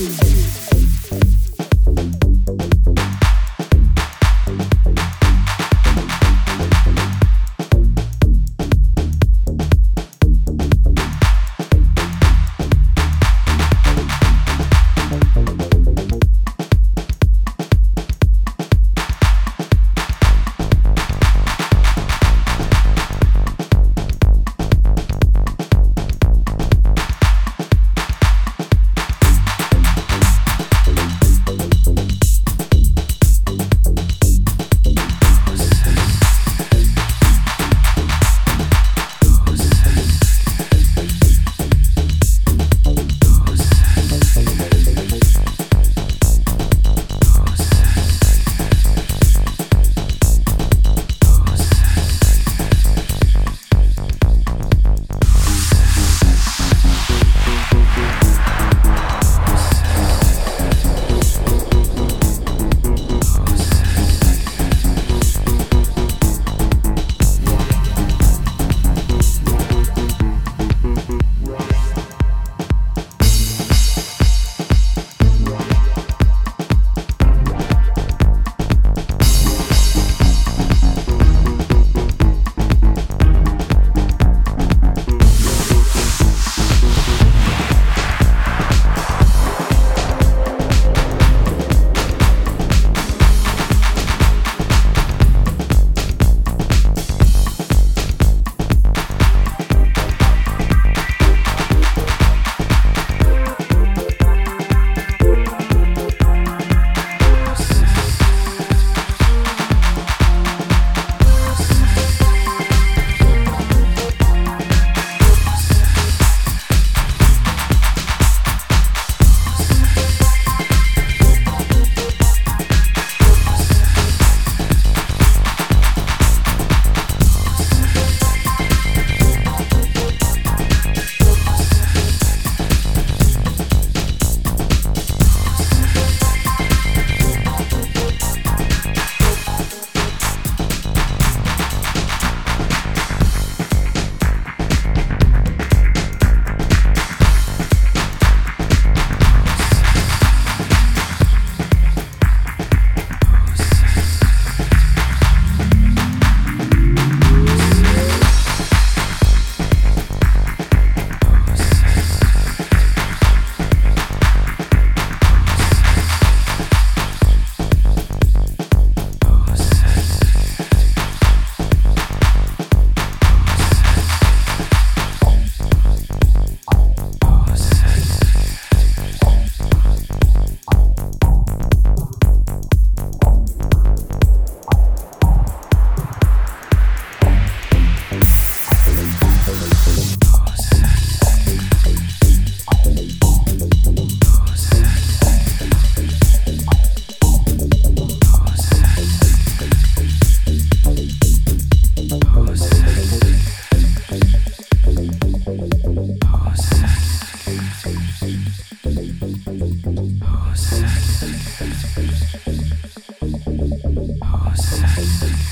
Thank you.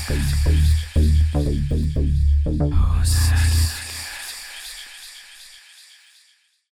Process.